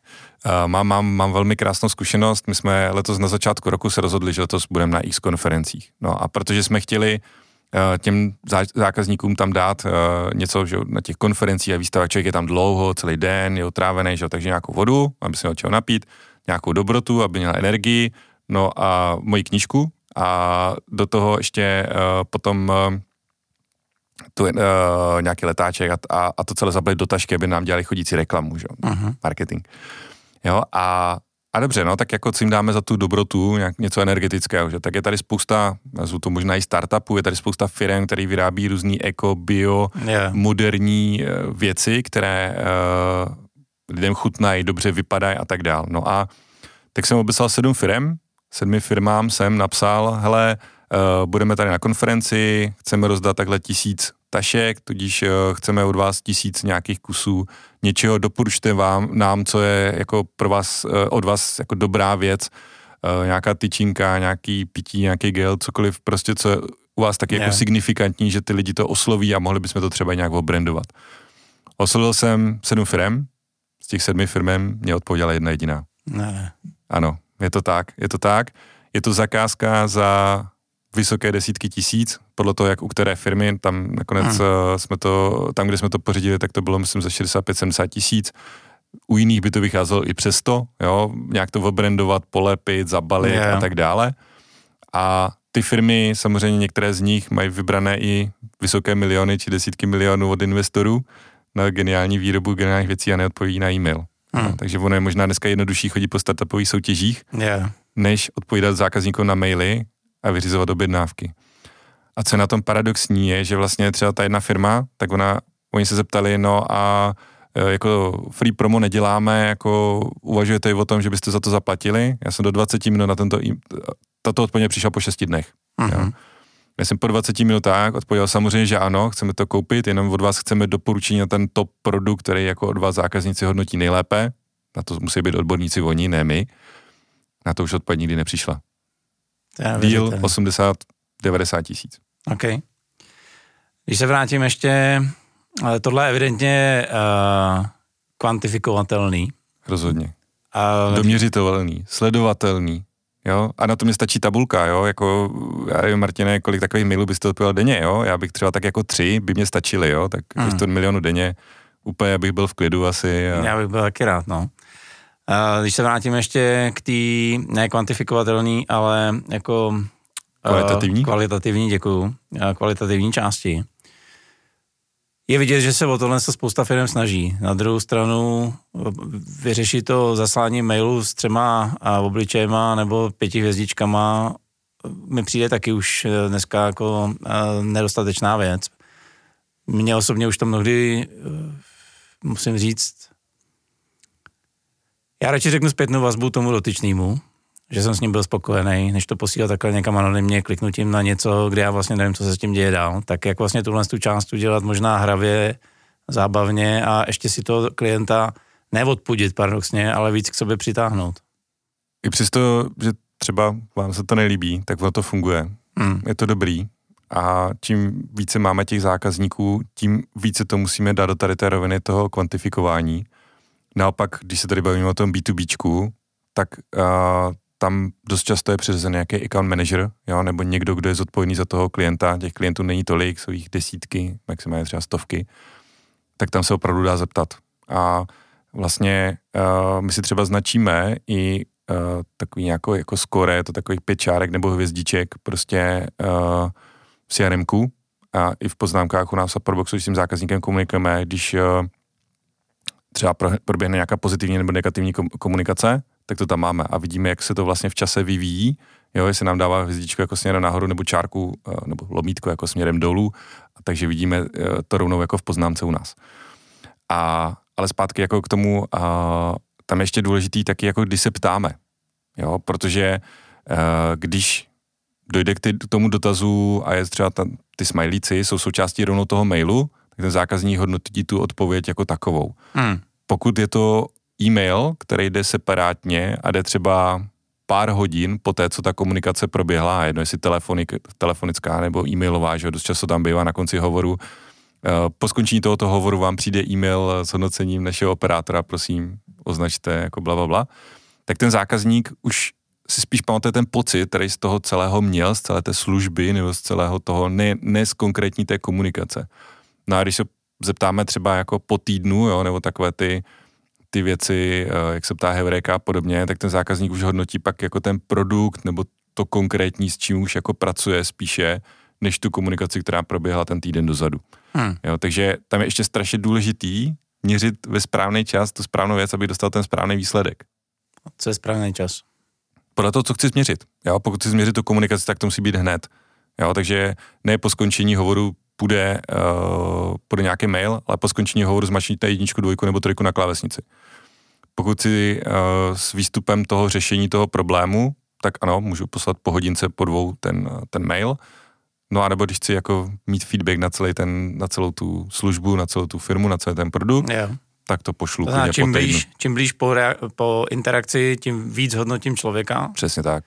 Uh, mám, mám, mám velmi krásnou zkušenost. My jsme letos na začátku roku se rozhodli, že letos budeme na X konferencích. No a protože jsme chtěli uh, těm zákazníkům tam dát uh, něco, že na těch konferencích a výstavách člověk je tam dlouho, celý den, je otrávený, že takže nějakou vodu, aby se měl čeho napít, nějakou dobrotu, aby měl energii, no a moji knížku, a do toho ještě uh, potom uh, tu, uh, nějaký letáček a, a, a to celé zabili do tašky, aby nám dělali chodící reklamu, že? Uh-huh. marketing. Jo, a, a dobře, no, tak jako co jim dáme za tu dobrotu, nějak, něco energetického, že? Tak je tady spousta, jsou to možná i startupů, je tady spousta firm, který vyrábí různý eko, bio, yeah. moderní uh, věci, které uh, lidem chutnají, dobře vypadají a tak dál. No a tak jsem obeslal sedm firm, sedmi firmám jsem napsal, hele, uh, budeme tady na konferenci, chceme rozdat takhle tisíc tašek, tudíž uh, chceme od vás tisíc nějakých kusů něčeho, doporučte vám, nám, co je jako pro vás, uh, od vás jako dobrá věc, uh, nějaká tyčinka, nějaký pití, nějaký gel, cokoliv, prostě co je u vás taky yeah. jako signifikantní, že ty lidi to osloví a mohli bychom to třeba nějak obrandovat. Oslovil jsem sedm firm, z těch sedmi firmem mě odpověděla jedna jediná. Ne. Ano, je to tak, je to tak. Je to zakázka za vysoké desítky tisíc, podle toho, jak u které firmy, tam nakonec hmm. Eh, jsme to, tam, kde jsme to pořídili, tak to bylo, myslím, za 65-70 tisíc. U jiných by to vycházelo i přes to, jo, nějak to obrandovat, polepit, zabalit yeah. a tak dále. A ty firmy, samozřejmě některé z nich mají vybrané i vysoké miliony či desítky milionů od investorů na geniální výrobu geniálních věcí a neodpoví na e-mail. Hmm. No, takže ono je možná dneska jednodušší chodit po startupových soutěžích, yeah. než odpovídat zákazníkům na maily a vyřizovat objednávky. A co je na tom paradoxní je, že vlastně třeba ta jedna firma, tak ona, oni se zeptali, no a e, jako free promo neděláme, jako uvažujete i o tom, že byste za to zaplatili. Já jsem do 20 minut na tento, tato odpověď přišla po 6 dnech. Uh-huh. Jo. Já jsem po 20 minutách odpověděl samozřejmě, že ano, chceme to koupit, jenom od vás chceme doporučení na ten top produkt, který jako od vás zákazníci hodnotí nejlépe. Na to musí být odborníci oni, ne my. Na to už odpověď nikdy nepřišla. Díl 80, 90 tisíc. OK. Když se vrátím ještě, ale tohle je evidentně uh, kvantifikovatelný. Rozhodně. Uh, Doměřitelný, sledovatelný. Jo? A na to mi stačí tabulka, jo? Jako, já nevím, Martine, kolik takových mailů byste odpověděl denně, jo? Já bych třeba tak jako tři by mě stačily, jo? Tak hmm. to milionu denně, úplně bych byl v klidu asi. A... Já bych byl taky rád, no. A když se vrátím ještě k té nekvantifikovatelné, ale jako kvalitativní, uh, kvalitativní děkuju, kvalitativní části, je vidět, že se o tohle se spousta firm snaží. Na druhou stranu vyřešit to zaslání mailu s třema obličejma nebo pěti hvězdičkama mi přijde taky už dneska jako nedostatečná věc. Mně osobně už to mnohdy, musím říct, já radši řeknu zpětnou vazbu tomu dotyčnému, že jsem s ním byl spokojený, než to posílat takhle někam anonymně kliknutím na něco, kde já vlastně nevím, co se s tím děje dál. Tak jak vlastně tuhle tu část udělat možná hravě, zábavně a ještě si to klienta neodpudit paradoxně, ale víc k sobě přitáhnout. I přesto, že třeba vám se to nelíbí, tak ono to funguje. Hmm. Je to dobrý. A čím více máme těch zákazníků, tím více to musíme dát do tady té roviny toho kvantifikování. Naopak, když se tady bavíme o tom B2Bčku, tak uh, tam dost často je přiřazen nějaký account manager, jo, nebo někdo, kdo je zodpovědný za toho klienta, těch klientů není tolik, jsou jich desítky, maximálně třeba stovky, tak tam se opravdu dá zeptat. A vlastně uh, my si třeba značíme i uh, takový nějaký jako score, to takových pět čárek nebo hvězdiček prostě uh, v crm a i v poznámkách u nás a Proboxu s tím zákazníkem komunikujeme, když uh, třeba proběhne nějaká pozitivní nebo negativní komunikace, tak to tam máme a vidíme, jak se to vlastně v čase vyvíjí, jo, jestli nám dává hvězdičku jako směrem nahoru nebo čárku nebo lomítko jako směrem dolů, takže vidíme to rovnou jako v poznámce u nás. A, ale zpátky jako k tomu, a, tam ještě důležitý taky, jako když se ptáme, jo, protože a, když dojde k, ty, k tomu dotazu a je třeba ta, ty smajlíci jsou součástí rovnou toho mailu, tak ten zákazník hodnotí tu odpověď jako takovou. Hmm. Pokud je to e-mail, který jde separátně a jde třeba pár hodin po té, co ta komunikace proběhla, jedno jestli telefonik, telefonická nebo e-mailová, že dost často tam bývá na konci hovoru, eh, po skončení tohoto hovoru vám přijde e-mail s hodnocením našeho operátora, prosím, označte jako bla, bla, bla. Tak ten zákazník už si spíš pamatuje ten pocit, který z toho celého měl, z celé té služby nebo z celého toho, ne, ne z konkrétní té komunikace. No a když se zeptáme třeba jako po týdnu, jo, nebo takové ty, ty věci, eh, jak se ptá Heureka a podobně, tak ten zákazník už hodnotí pak jako ten produkt nebo to konkrétní, s čím už jako pracuje spíše, než tu komunikaci, která proběhla ten týden dozadu. Hmm. Jo, takže tam je ještě strašně důležitý měřit ve správný čas tu správnou věc, aby dostal ten správný výsledek. Co je správný čas? Podle toho, co chci změřit. Jo, pokud chci změřit tu komunikaci, tak to musí být hned. Jo, takže ne po skončení hovoru půjde, uh, půjde nějaký mail, ale po skončení hovoru zmačníte jedničku, dvojku nebo trojku na klávesnici. Pokud si uh, s výstupem toho řešení toho problému, tak ano, můžu poslat po hodince, po dvou ten, ten mail. No a nebo když chci jako mít feedback na, celý ten, na celou tu službu, na celou tu firmu, na celý ten produkt, jo. tak to pošlu. To znamená, čím, po blíž, čím blíž po, rea- po interakci, tím víc hodnotím člověka. Přesně tak.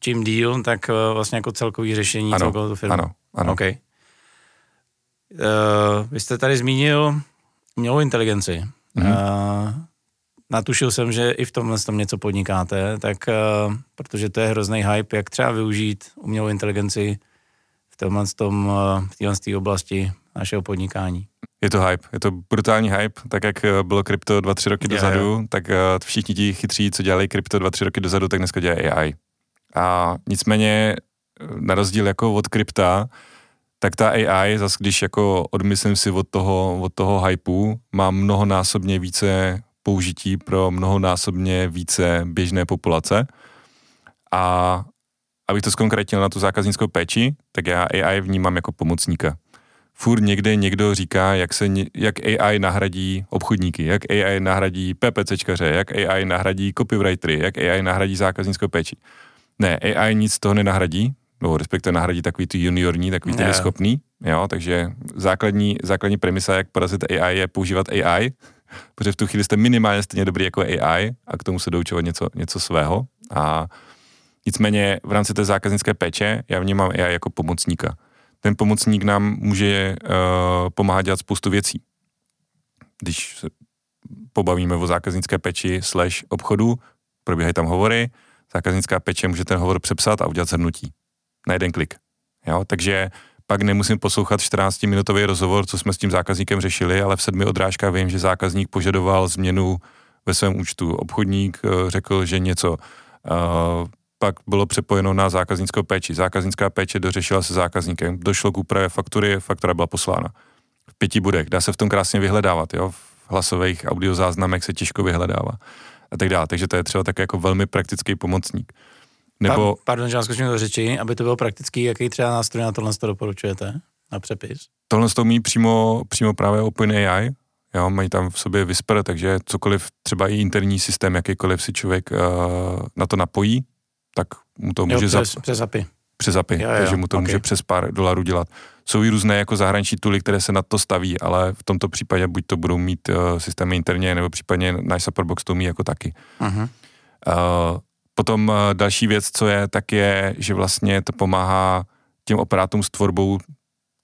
Čím díl, tak vlastně jako celkový řešení ano, celkovou firmu. Ano, ano. Okay. Uh, vy jste tady zmínil umělou inteligenci. Mm-hmm. Uh, natušil jsem, že i v tomhle tom něco podnikáte, tak uh, protože to je hrozný hype, jak třeba využít umělou inteligenci v tomhle tom, uh, v téhle oblasti našeho podnikání. Je to hype, je to brutální hype, tak jak bylo krypto 2-3 roky je, dozadu, je. tak uh, všichni ti chytří, co dělali krypto 2-3 roky dozadu, tak dneska dělají AI. A nicméně, na rozdíl jako od krypta, tak ta AI, zase když jako odmyslím si od toho, od toho hypeu, má mnohonásobně více použití pro mnohonásobně více běžné populace. A abych to zkonkrétnil na tu zákaznickou péči, tak já AI vnímám jako pomocníka. Furt někde někdo říká, jak, se, jak AI nahradí obchodníky, jak AI nahradí PPCčkaře, jak AI nahradí copywritery, jak AI nahradí zákaznickou péči. Ne, AI nic z toho nenahradí, nebo respektive nahradí takový ty juniorní, takový ty schopný, jo, takže základní, základní premisa, jak porazit AI, je používat AI, protože v tu chvíli jste minimálně stejně dobrý jako AI a k tomu se doučovat něco, něco svého a nicméně v rámci té zákaznické péče já vnímám AI jako pomocníka. Ten pomocník nám může uh, pomáhat dělat spoustu věcí. Když se pobavíme o zákaznické péči slash obchodu, probíhají tam hovory, zákaznická péče může ten hovor přepsat a udělat zhrnutí na jeden klik. Jo? Takže pak nemusím poslouchat 14-minutový rozhovor, co jsme s tím zákazníkem řešili, ale v sedmi odrážkách vím, že zákazník požadoval změnu ve svém účtu. Obchodník eh, řekl, že něco. Uh, pak bylo přepojeno na zákaznickou péči. Zákaznická péče dořešila se zákazníkem. Došlo k úpravě faktury, faktura byla poslána. V pěti budech. Dá se v tom krásně vyhledávat. Jo? V hlasových audiozáznamech se těžko vyhledává. A tak dále. Takže to je třeba tak jako velmi praktický pomocník. Nebo... Pa, pardon, že vám skočím do řeči, aby to bylo praktický, jaký třeba nástroj na tohle doporučujete na přepis? Tohle to umí přímo, přímo právě OpenAI, jo, mají tam v sobě Whisper, takže cokoliv, třeba i interní systém, jakýkoliv si člověk uh, na to napojí, tak mu to může... Jo, přes, zap... přes API. Přes API, jo, jo, takže mu to okay. může přes pár dolarů dělat. Jsou i různé jako zahraniční tuly, které se na to staví, ale v tomto případě buď to budou mít uh, systémy interně, nebo případně náš Supportbox to umí jako taky. Uh-huh. Uh, Potom eh, další věc, co je, tak je, že vlastně to pomáhá těm operátům s tvorbou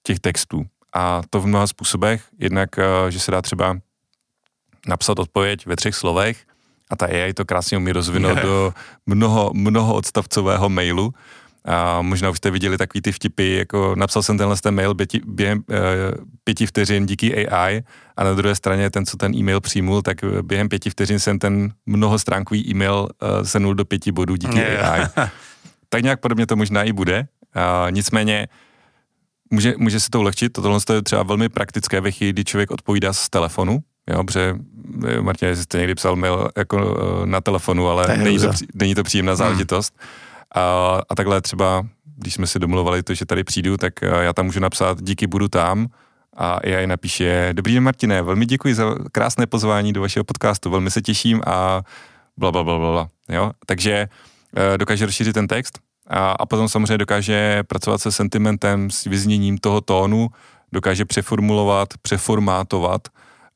těch textů. A to v mnoha způsobech. Jednak, eh, že se dá třeba napsat odpověď ve třech slovech a ta AI to krásně umí rozvinout do mnoho, mnoho odstavcového mailu. A možná už jste viděli takový ty vtipy, jako napsal jsem tenhle ten mail běti, během e, pěti vteřin díky AI a na druhé straně ten, co ten e-mail přijmul, tak během pěti vteřin jsem ten mnohostránkový e-mail e, senul do pěti bodů díky yeah. AI. tak nějak podobně to možná i bude. A, nicméně může, může se to ulehčit, tohle je třeba velmi praktické ve chvíli, kdy člověk odpovídá z telefonu, Jo, protože eh, Martin, jestli jste někdy psal mail jako eh, na telefonu, ale není to, není to příjemná hmm. záležitost. Hmm. A, a takhle třeba, když jsme si domluvali to, že tady přijdu, tak eh, já tam můžu napsat díky, budu tam a já napíše, dobrý den Martine, velmi děkuji za krásné pozvání do vašeho podcastu, velmi se těším a bla, bla, bla, bla. Jo? Takže dokáže rozšířit ten text a, a potom samozřejmě dokáže pracovat se sentimentem, s vyzněním toho tónu, dokáže přeformulovat, přeformátovat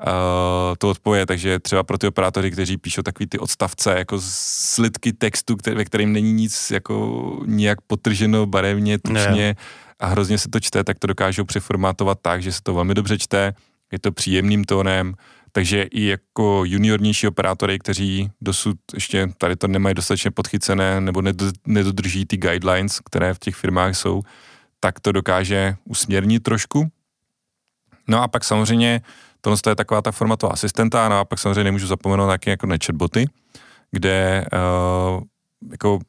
uh, to odpověď, takže třeba pro ty operátory, kteří píšou takový ty odstavce, jako slidky textu, který, ve kterým není nic jako nijak potrženo barevně, tučně a hrozně se to čte, tak to dokážou přeformátovat tak, že se to velmi dobře čte, je to příjemným tónem, takže i jako juniornější operátory, kteří dosud ještě tady to nemají dostatečně podchycené nebo nedodrží ty guidelines, které v těch firmách jsou, tak to dokáže usměrnit trošku. No a pak samozřejmě Tohle je taková ta forma toho asistenta, no a pak samozřejmě nemůžu zapomenout nějaké jako chatboty, kde uh, jako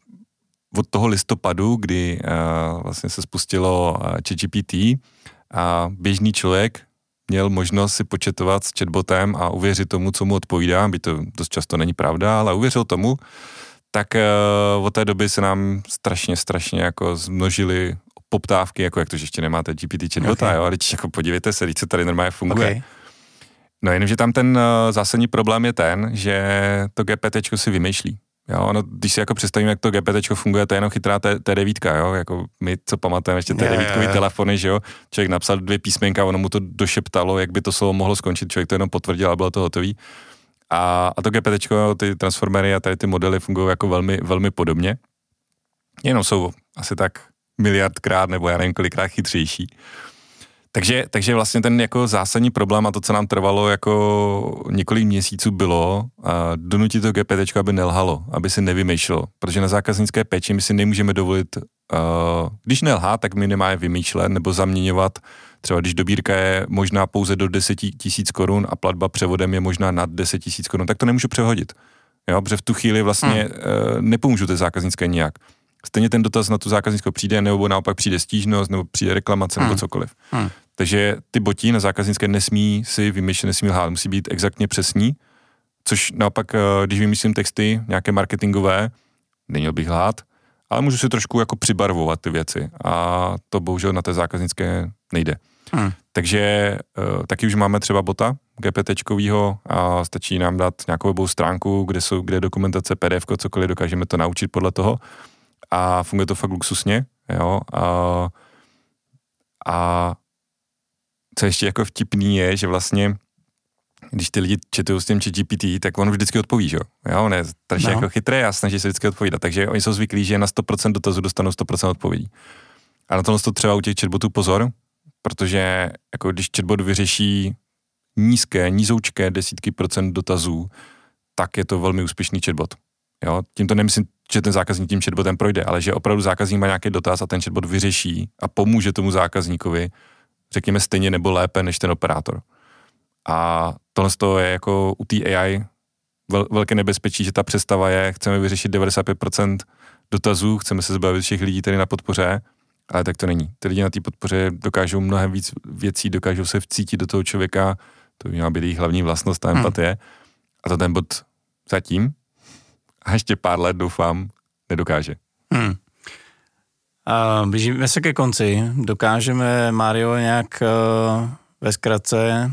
od toho listopadu, kdy uh, vlastně se spustilo uh, ChatGPT a běžný člověk měl možnost si početovat s chatbotem a uvěřit tomu, co mu odpovídá, by to dost často není pravda, ale uvěřil tomu, tak uh, od té doby se nám strašně, strašně jako zmnožily poptávky, jako jak to, že ještě nemáte GPT chatbota, okay. jo, ale jako podívejte se, co tady normálně funguje. Okay. No jenomže tam ten uh, zásadní problém je ten, že to GPT si vymýšlí. Jo, no, když si jako představíme, jak to GPT funguje, to je jenom chytrá T9, jo, jako my, co pamatujeme ještě T9 telefony, že jo, člověk napsal dvě písmenka, ono mu to došeptalo, jak by to slovo mohlo skončit, člověk to jenom potvrdil a bylo to hotový. A, a to GPT, ty transformery a tady ty modely fungují jako velmi, velmi podobně, jenom jsou asi tak miliardkrát nebo já nevím kolikrát chytřejší. Takže, takže vlastně ten jako zásadní problém a to, co nám trvalo jako několik měsíců bylo, a donutit to GPT, aby nelhalo, aby si nevymýšlelo, protože na zákaznické péči my si nemůžeme dovolit, uh, když nelhá, tak my nemáme vymýšlet nebo zaměňovat, třeba když dobírka je možná pouze do 10 tisíc korun a platba převodem je možná nad 10 tisíc korun, tak to nemůžu přehodit. Jo, protože v tu chvíli vlastně hmm. uh, nepomůžu té zákaznické nijak stejně ten dotaz na tu zákaznickou přijde, nebo naopak přijde stížnost, nebo přijde reklamace, hmm. nebo cokoliv. Hmm. Takže ty botí na zákaznické nesmí si vymýšlet, nesmí lhát, musí být exaktně přesní, což naopak, eh, když vymyslím texty nějaké marketingové, neměl bych lhát, ale můžu si trošku jako přibarvovat ty věci a to bohužel na té zákaznické nejde. Hmm. Takže uh, taky už máme třeba bota GPT-čkovýho a stačí nám dát nějakou webovou stránku, kde jsou, kde je dokumentace, PDF, cokoliv, dokážeme to naučit podle toho a funguje to fakt luxusně, jo, a, a co ještě jako vtipný je, že vlastně když ty lidi četují s tím GPT, tak on vždycky odpoví, že jo? On je strašně no. jako chytrý a snaží se vždycky odpovídat. Takže oni jsou zvyklí, že na 100% dotazů dostanou 100% odpovědí. A na tohle to třeba u těch chatbotů pozor, protože jako když chatbot vyřeší nízké, nízoučké desítky procent dotazů, tak je to velmi úspěšný chatbot. Jo? Tím to nemyslím, že ten zákazník tím chatbotem projde, ale že opravdu zákazník má nějaký dotaz a ten chatbot vyřeší a pomůže tomu zákazníkovi, řekněme stejně nebo lépe než ten operátor. A tohle je jako u té AI vel, velké nebezpečí, že ta představa je, chceme vyřešit 95% dotazů, chceme se zbavit všech lidí tady na podpoře, ale tak to není. Ty lidi na té podpoře dokážou mnohem víc věcí, dokážou se vcítit do toho člověka, to by měla být jejich hlavní vlastnost, ta hmm. empatie. Hmm. A to ten bod zatím a ještě pár let doufám nedokáže. Hmm. A blížíme se ke konci. Dokážeme, Mario, nějak uh, ve zkratce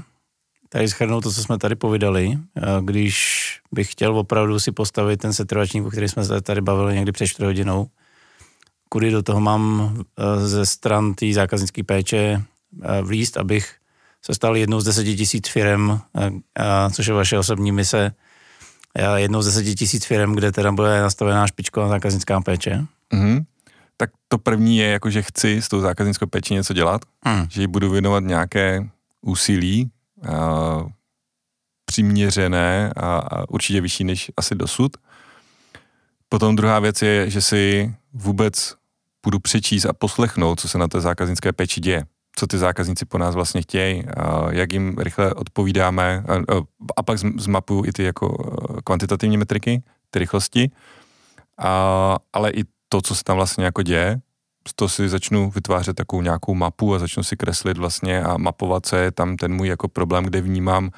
tady schrnout to, co jsme tady povídali. Uh, když bych chtěl opravdu si postavit ten setrvačník, o který jsme se tady bavili někdy před 4 hodinou, kudy do toho mám uh, ze stran té zákaznické péče uh, vlíst, abych se stal jednou z deseti tisíc firm, což je vaše osobní mise, jednou z deseti tisíc firm, kde teda bude nastavená špičková zákaznická péče. Mm-hmm. Tak to první je, jako, že chci s tou zákaznickou péči něco dělat, mm. že ji budu věnovat nějaké úsilí, uh, přiměřené a, a určitě vyšší než asi dosud. Potom druhá věc je, že si vůbec budu přečíst a poslechnout, co se na té zákaznické péči děje. Co ty zákazníci po nás vlastně chtějí, jak jim rychle odpovídáme a, pak zmapuju i ty jako eh, kvantitativní metriky, ty rychlosti, a, ale i to, co se tam vlastně jako děje, to si začnu vytvářet takovou nějakou mapu a začnu si kreslit vlastně a mapovat, co je tam ten můj jako problém, kde vnímám,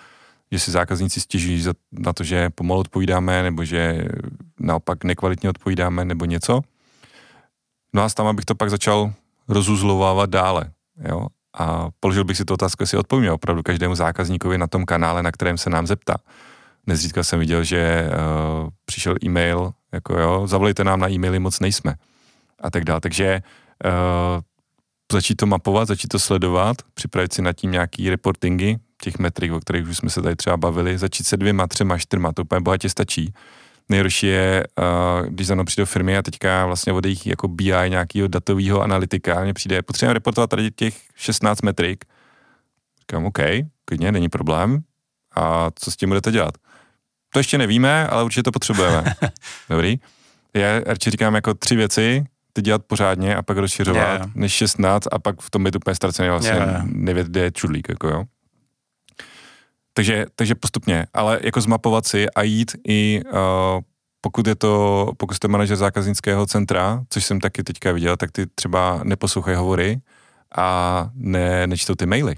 že si zákazníci stěžují na to, že pomalu odpovídáme, nebo že naopak nekvalitně odpovídáme, nebo něco. No a tam, abych to pak začal rozuzlovávat dále. Jo? A položil bych si tu otázku, jestli odpovíme opravdu každému zákazníkovi na tom kanále, na kterém se nám zeptá. Nezřídka jsem viděl, že uh, přišel e-mail, jako jo, zavolejte nám na e-maily, moc nejsme. A tak dále. Takže uh, začít to mapovat, začít to sledovat, připravit si nad tím nějaký reportingy, těch metrik, o kterých už jsme se tady třeba bavili, začít se dvěma, třema, čtyřma, to úplně bohatě stačí. Nejhorší je, uh, když za mnou přijde firmy a teďka vlastně od jejich jako BI nějakého datového analytika, mně přijde, potřebujeme reportovat tady těch 16 metrik. Říkám, OK, klidně, není problém. A co s tím budete dělat? To ještě nevíme, ale určitě to potřebujeme. Dobrý. Já radši říkám jako tři věci, ty dělat pořádně a pak rozšiřovat, yeah. než 16 a pak v tom být úplně ztracený vlastně yeah. nevět, kde je čudlík, jako jo. Takže, takže postupně, ale jako zmapovat si a jít i, uh, pokud je to, pokud jste manažer zákaznického centra, což jsem taky teďka viděl, tak ty třeba neposlouchají hovory a ne, nečtou ty maily.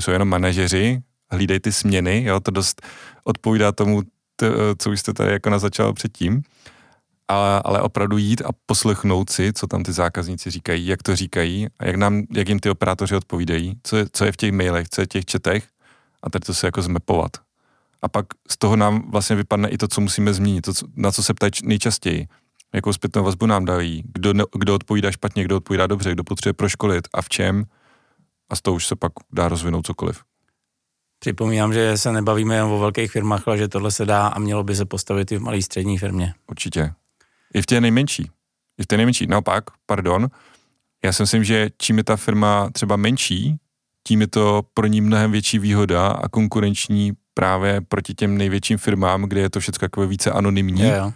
Jsou jenom manažeři, hlídej ty směny, jo, to dost odpovídá tomu, t, co už jste tady jako nazačal předtím, ale, ale opravdu jít a poslechnout si, co tam ty zákazníci říkají, jak to říkají a jak, nám, jak jim ty operátoři odpovídají, co je, co je v těch mailech, co je v těch četech a tady to se jako zmepovat. A pak z toho nám vlastně vypadne i to, co musíme změnit, to, na co se ptají nejčastěji. Jakou zpětnou vazbu nám dají, kdo, ne, kdo odpovídá špatně, kdo odpovídá dobře, kdo potřebuje proškolit a v čem. A z toho už se pak dá rozvinout cokoliv. Připomínám, že se nebavíme jen o velkých firmách, ale že tohle se dá a mělo by se postavit i v malé střední firmě. Určitě. I v té nejmenší. I v té nejmenší. Naopak, pardon, já si myslím, že čím je ta firma třeba menší, tím je to pro ní mnohem větší výhoda a konkurenční právě proti těm největším firmám, kde je to všechno takové více anonymní. Jo.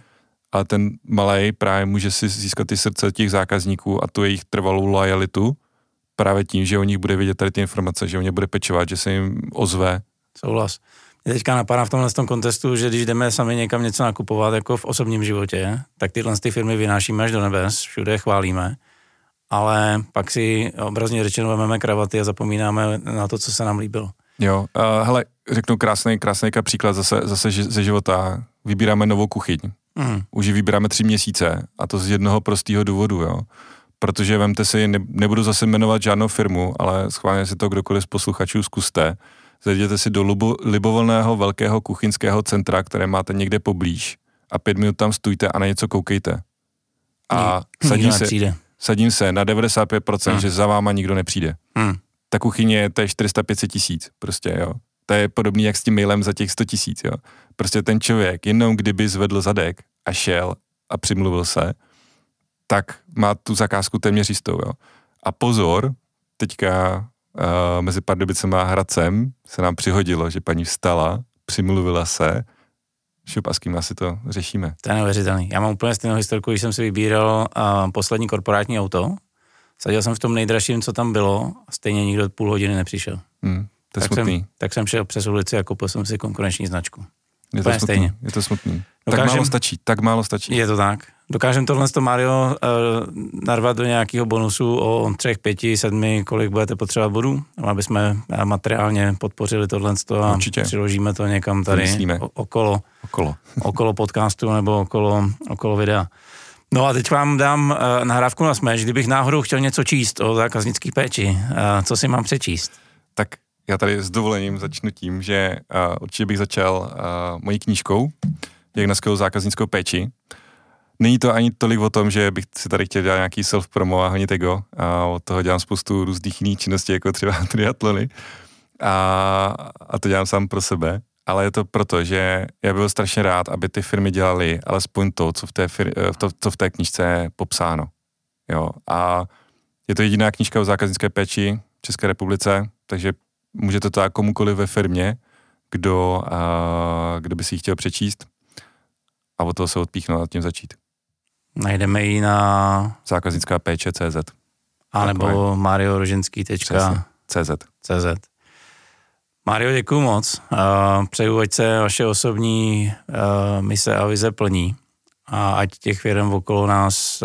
A ten malý právě může si získat ty srdce těch zákazníků a tu jejich trvalou lojalitu právě tím, že o nich bude vidět tady ty informace, že o ně bude pečovat, že se jim ozve. Souhlas. Mě teďka napadá v tomhle tom kontextu, že když jdeme sami někam něco nakupovat, jako v osobním životě, tak tyhle ty firmy vynášíme až do nebes, všude chválíme ale pak si obrazně řečeno vezmeme kravaty a zapomínáme na to, co se nám líbilo. Jo, uh, hele, řeknu krásný, krásný příklad zase, zase ze života. Vybíráme novou kuchyň. Mm. Už ji vybíráme tři měsíce a to z jednoho prostého důvodu, jo. Protože vemte si, ne, nebudu zase jmenovat žádnou firmu, ale schválně si to kdokoliv z posluchačů zkuste. Zajděte si do lubo, libovolného velkého kuchyňského centra, které máte někde poblíž a pět minut tam stůjte a na něco koukejte. A sadí se, sadím se na 95%, hmm. že za váma nikdo nepřijde. Hmm. Ta kuchyně, to je 400-500 tisíc, prostě, jo. To je podobný jak s tím mailem za těch 100 tisíc, jo. Prostě ten člověk, jenom kdyby zvedl zadek a šel a přimluvil se, tak má tu zakázku téměř jistou, jo. A pozor, teďka uh, mezi Pardubicem a Hradcem se nám přihodilo, že paní vstala, přimluvila se šup a s kým asi to řešíme. To je neuvěřitelný. Já mám úplně stejnou historku, když jsem si vybíral uh, poslední korporátní auto. Sadil jsem v tom nejdražším, co tam bylo a stejně nikdo půl hodiny nepřišel. Hmm, to je tak smutný. Jsem, tak jsem šel přes ulici a koupil jsem si konkurenční značku. Je to, smutný, stejně. je to smutný. Dokážem, tak málo stačí, tak málo stačí. Je to tak. Dokážeme tohle to Mario uh, narvat do nějakého bonusu o třech, pěti, sedmi, kolik budete potřebovat bodů, aby jsme eh, materiálně podpořili tohle a Určitě. přiložíme to někam tady okolo, okolo. okolo podcastu nebo okolo, okolo videa. No a teď vám dám uh, nahrávku na smeč, kdybych náhodou chtěl něco číst o zákaznické péči. Co si mám přečíst? Tak já tady s dovolením začnu tím, že uh, určitě bych začal uh, mojí knížkou, jak na skvělou zákaznickou péči. Není to ani tolik o tom, že bych si tady chtěl dělat nějaký self-promo a honit ego. A od toho dělám spoustu různých jiných činností, jako třeba triatlony. A, a to dělám sám pro sebe. Ale je to proto, že já byl strašně rád, aby ty firmy dělaly alespoň to, co v té, fir, eh, to, co v té knižce je popsáno. Jo. A je to jediná knižka o zákaznické péči v České republice, takže můžete to komukoliv ve firmě, kdo, a, kdo by si ji chtěl přečíst a od toho se odpíchnout a tím začít. Najdeme ji na Zákaznická péče CZ. a nebo marioroženský.cz. CZ. Mario, děkuji moc. Přeju, ať se vaše osobní mise a vize plní a ať těch firm okolo nás,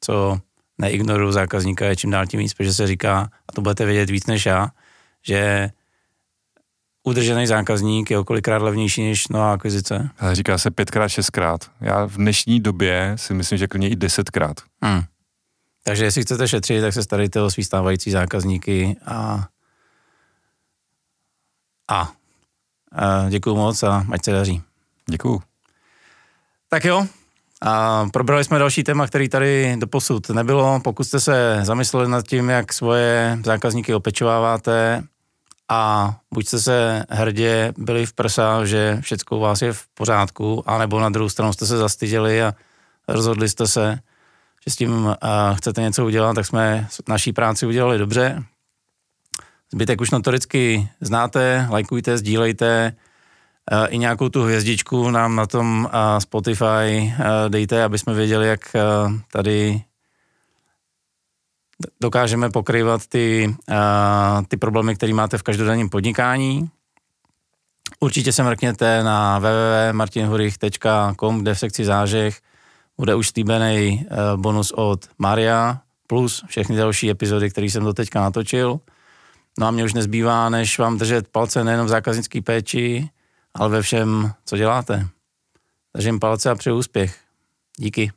co neignorují zákazníka, je čím dál tím víc, protože se říká, a to budete vědět víc než já, že udržený zákazník je okolikrát levnější než nová akvizice. Ale říká se pětkrát, šestkrát. Já v dnešní době si myslím, že klidně i desetkrát. Hmm. Takže jestli chcete šetřit, tak se starejte o svý stávající zákazníky a a, a děkuju moc a ať se daří. Děkuju. Tak jo, a probrali jsme další téma, který tady doposud nebylo. Pokud jste se zamysleli nad tím, jak svoje zákazníky opečováváte a buď jste se hrdě byli v prsa, že všechno u vás je v pořádku, anebo na druhou stranu jste se zastyděli a rozhodli jste se, že s tím chcete něco udělat, tak jsme naší práci udělali dobře. Zbytek už notoricky znáte, lajkujte, sdílejte, i nějakou tu hvězdičku nám na tom Spotify dejte, aby jsme věděli, jak tady dokážeme pokrývat ty, ty problémy, které máte v každodenním podnikání. Určitě se mrkněte na www.martinhurich.com, kde v sekci zážeh bude už slíbený bonus od Maria, plus všechny další epizody, které jsem do teďka natočil. No a mě už nezbývá, než vám držet palce nejenom v zákaznické péči, ale ve všem, co děláte. Držím palce a přeju úspěch. Díky.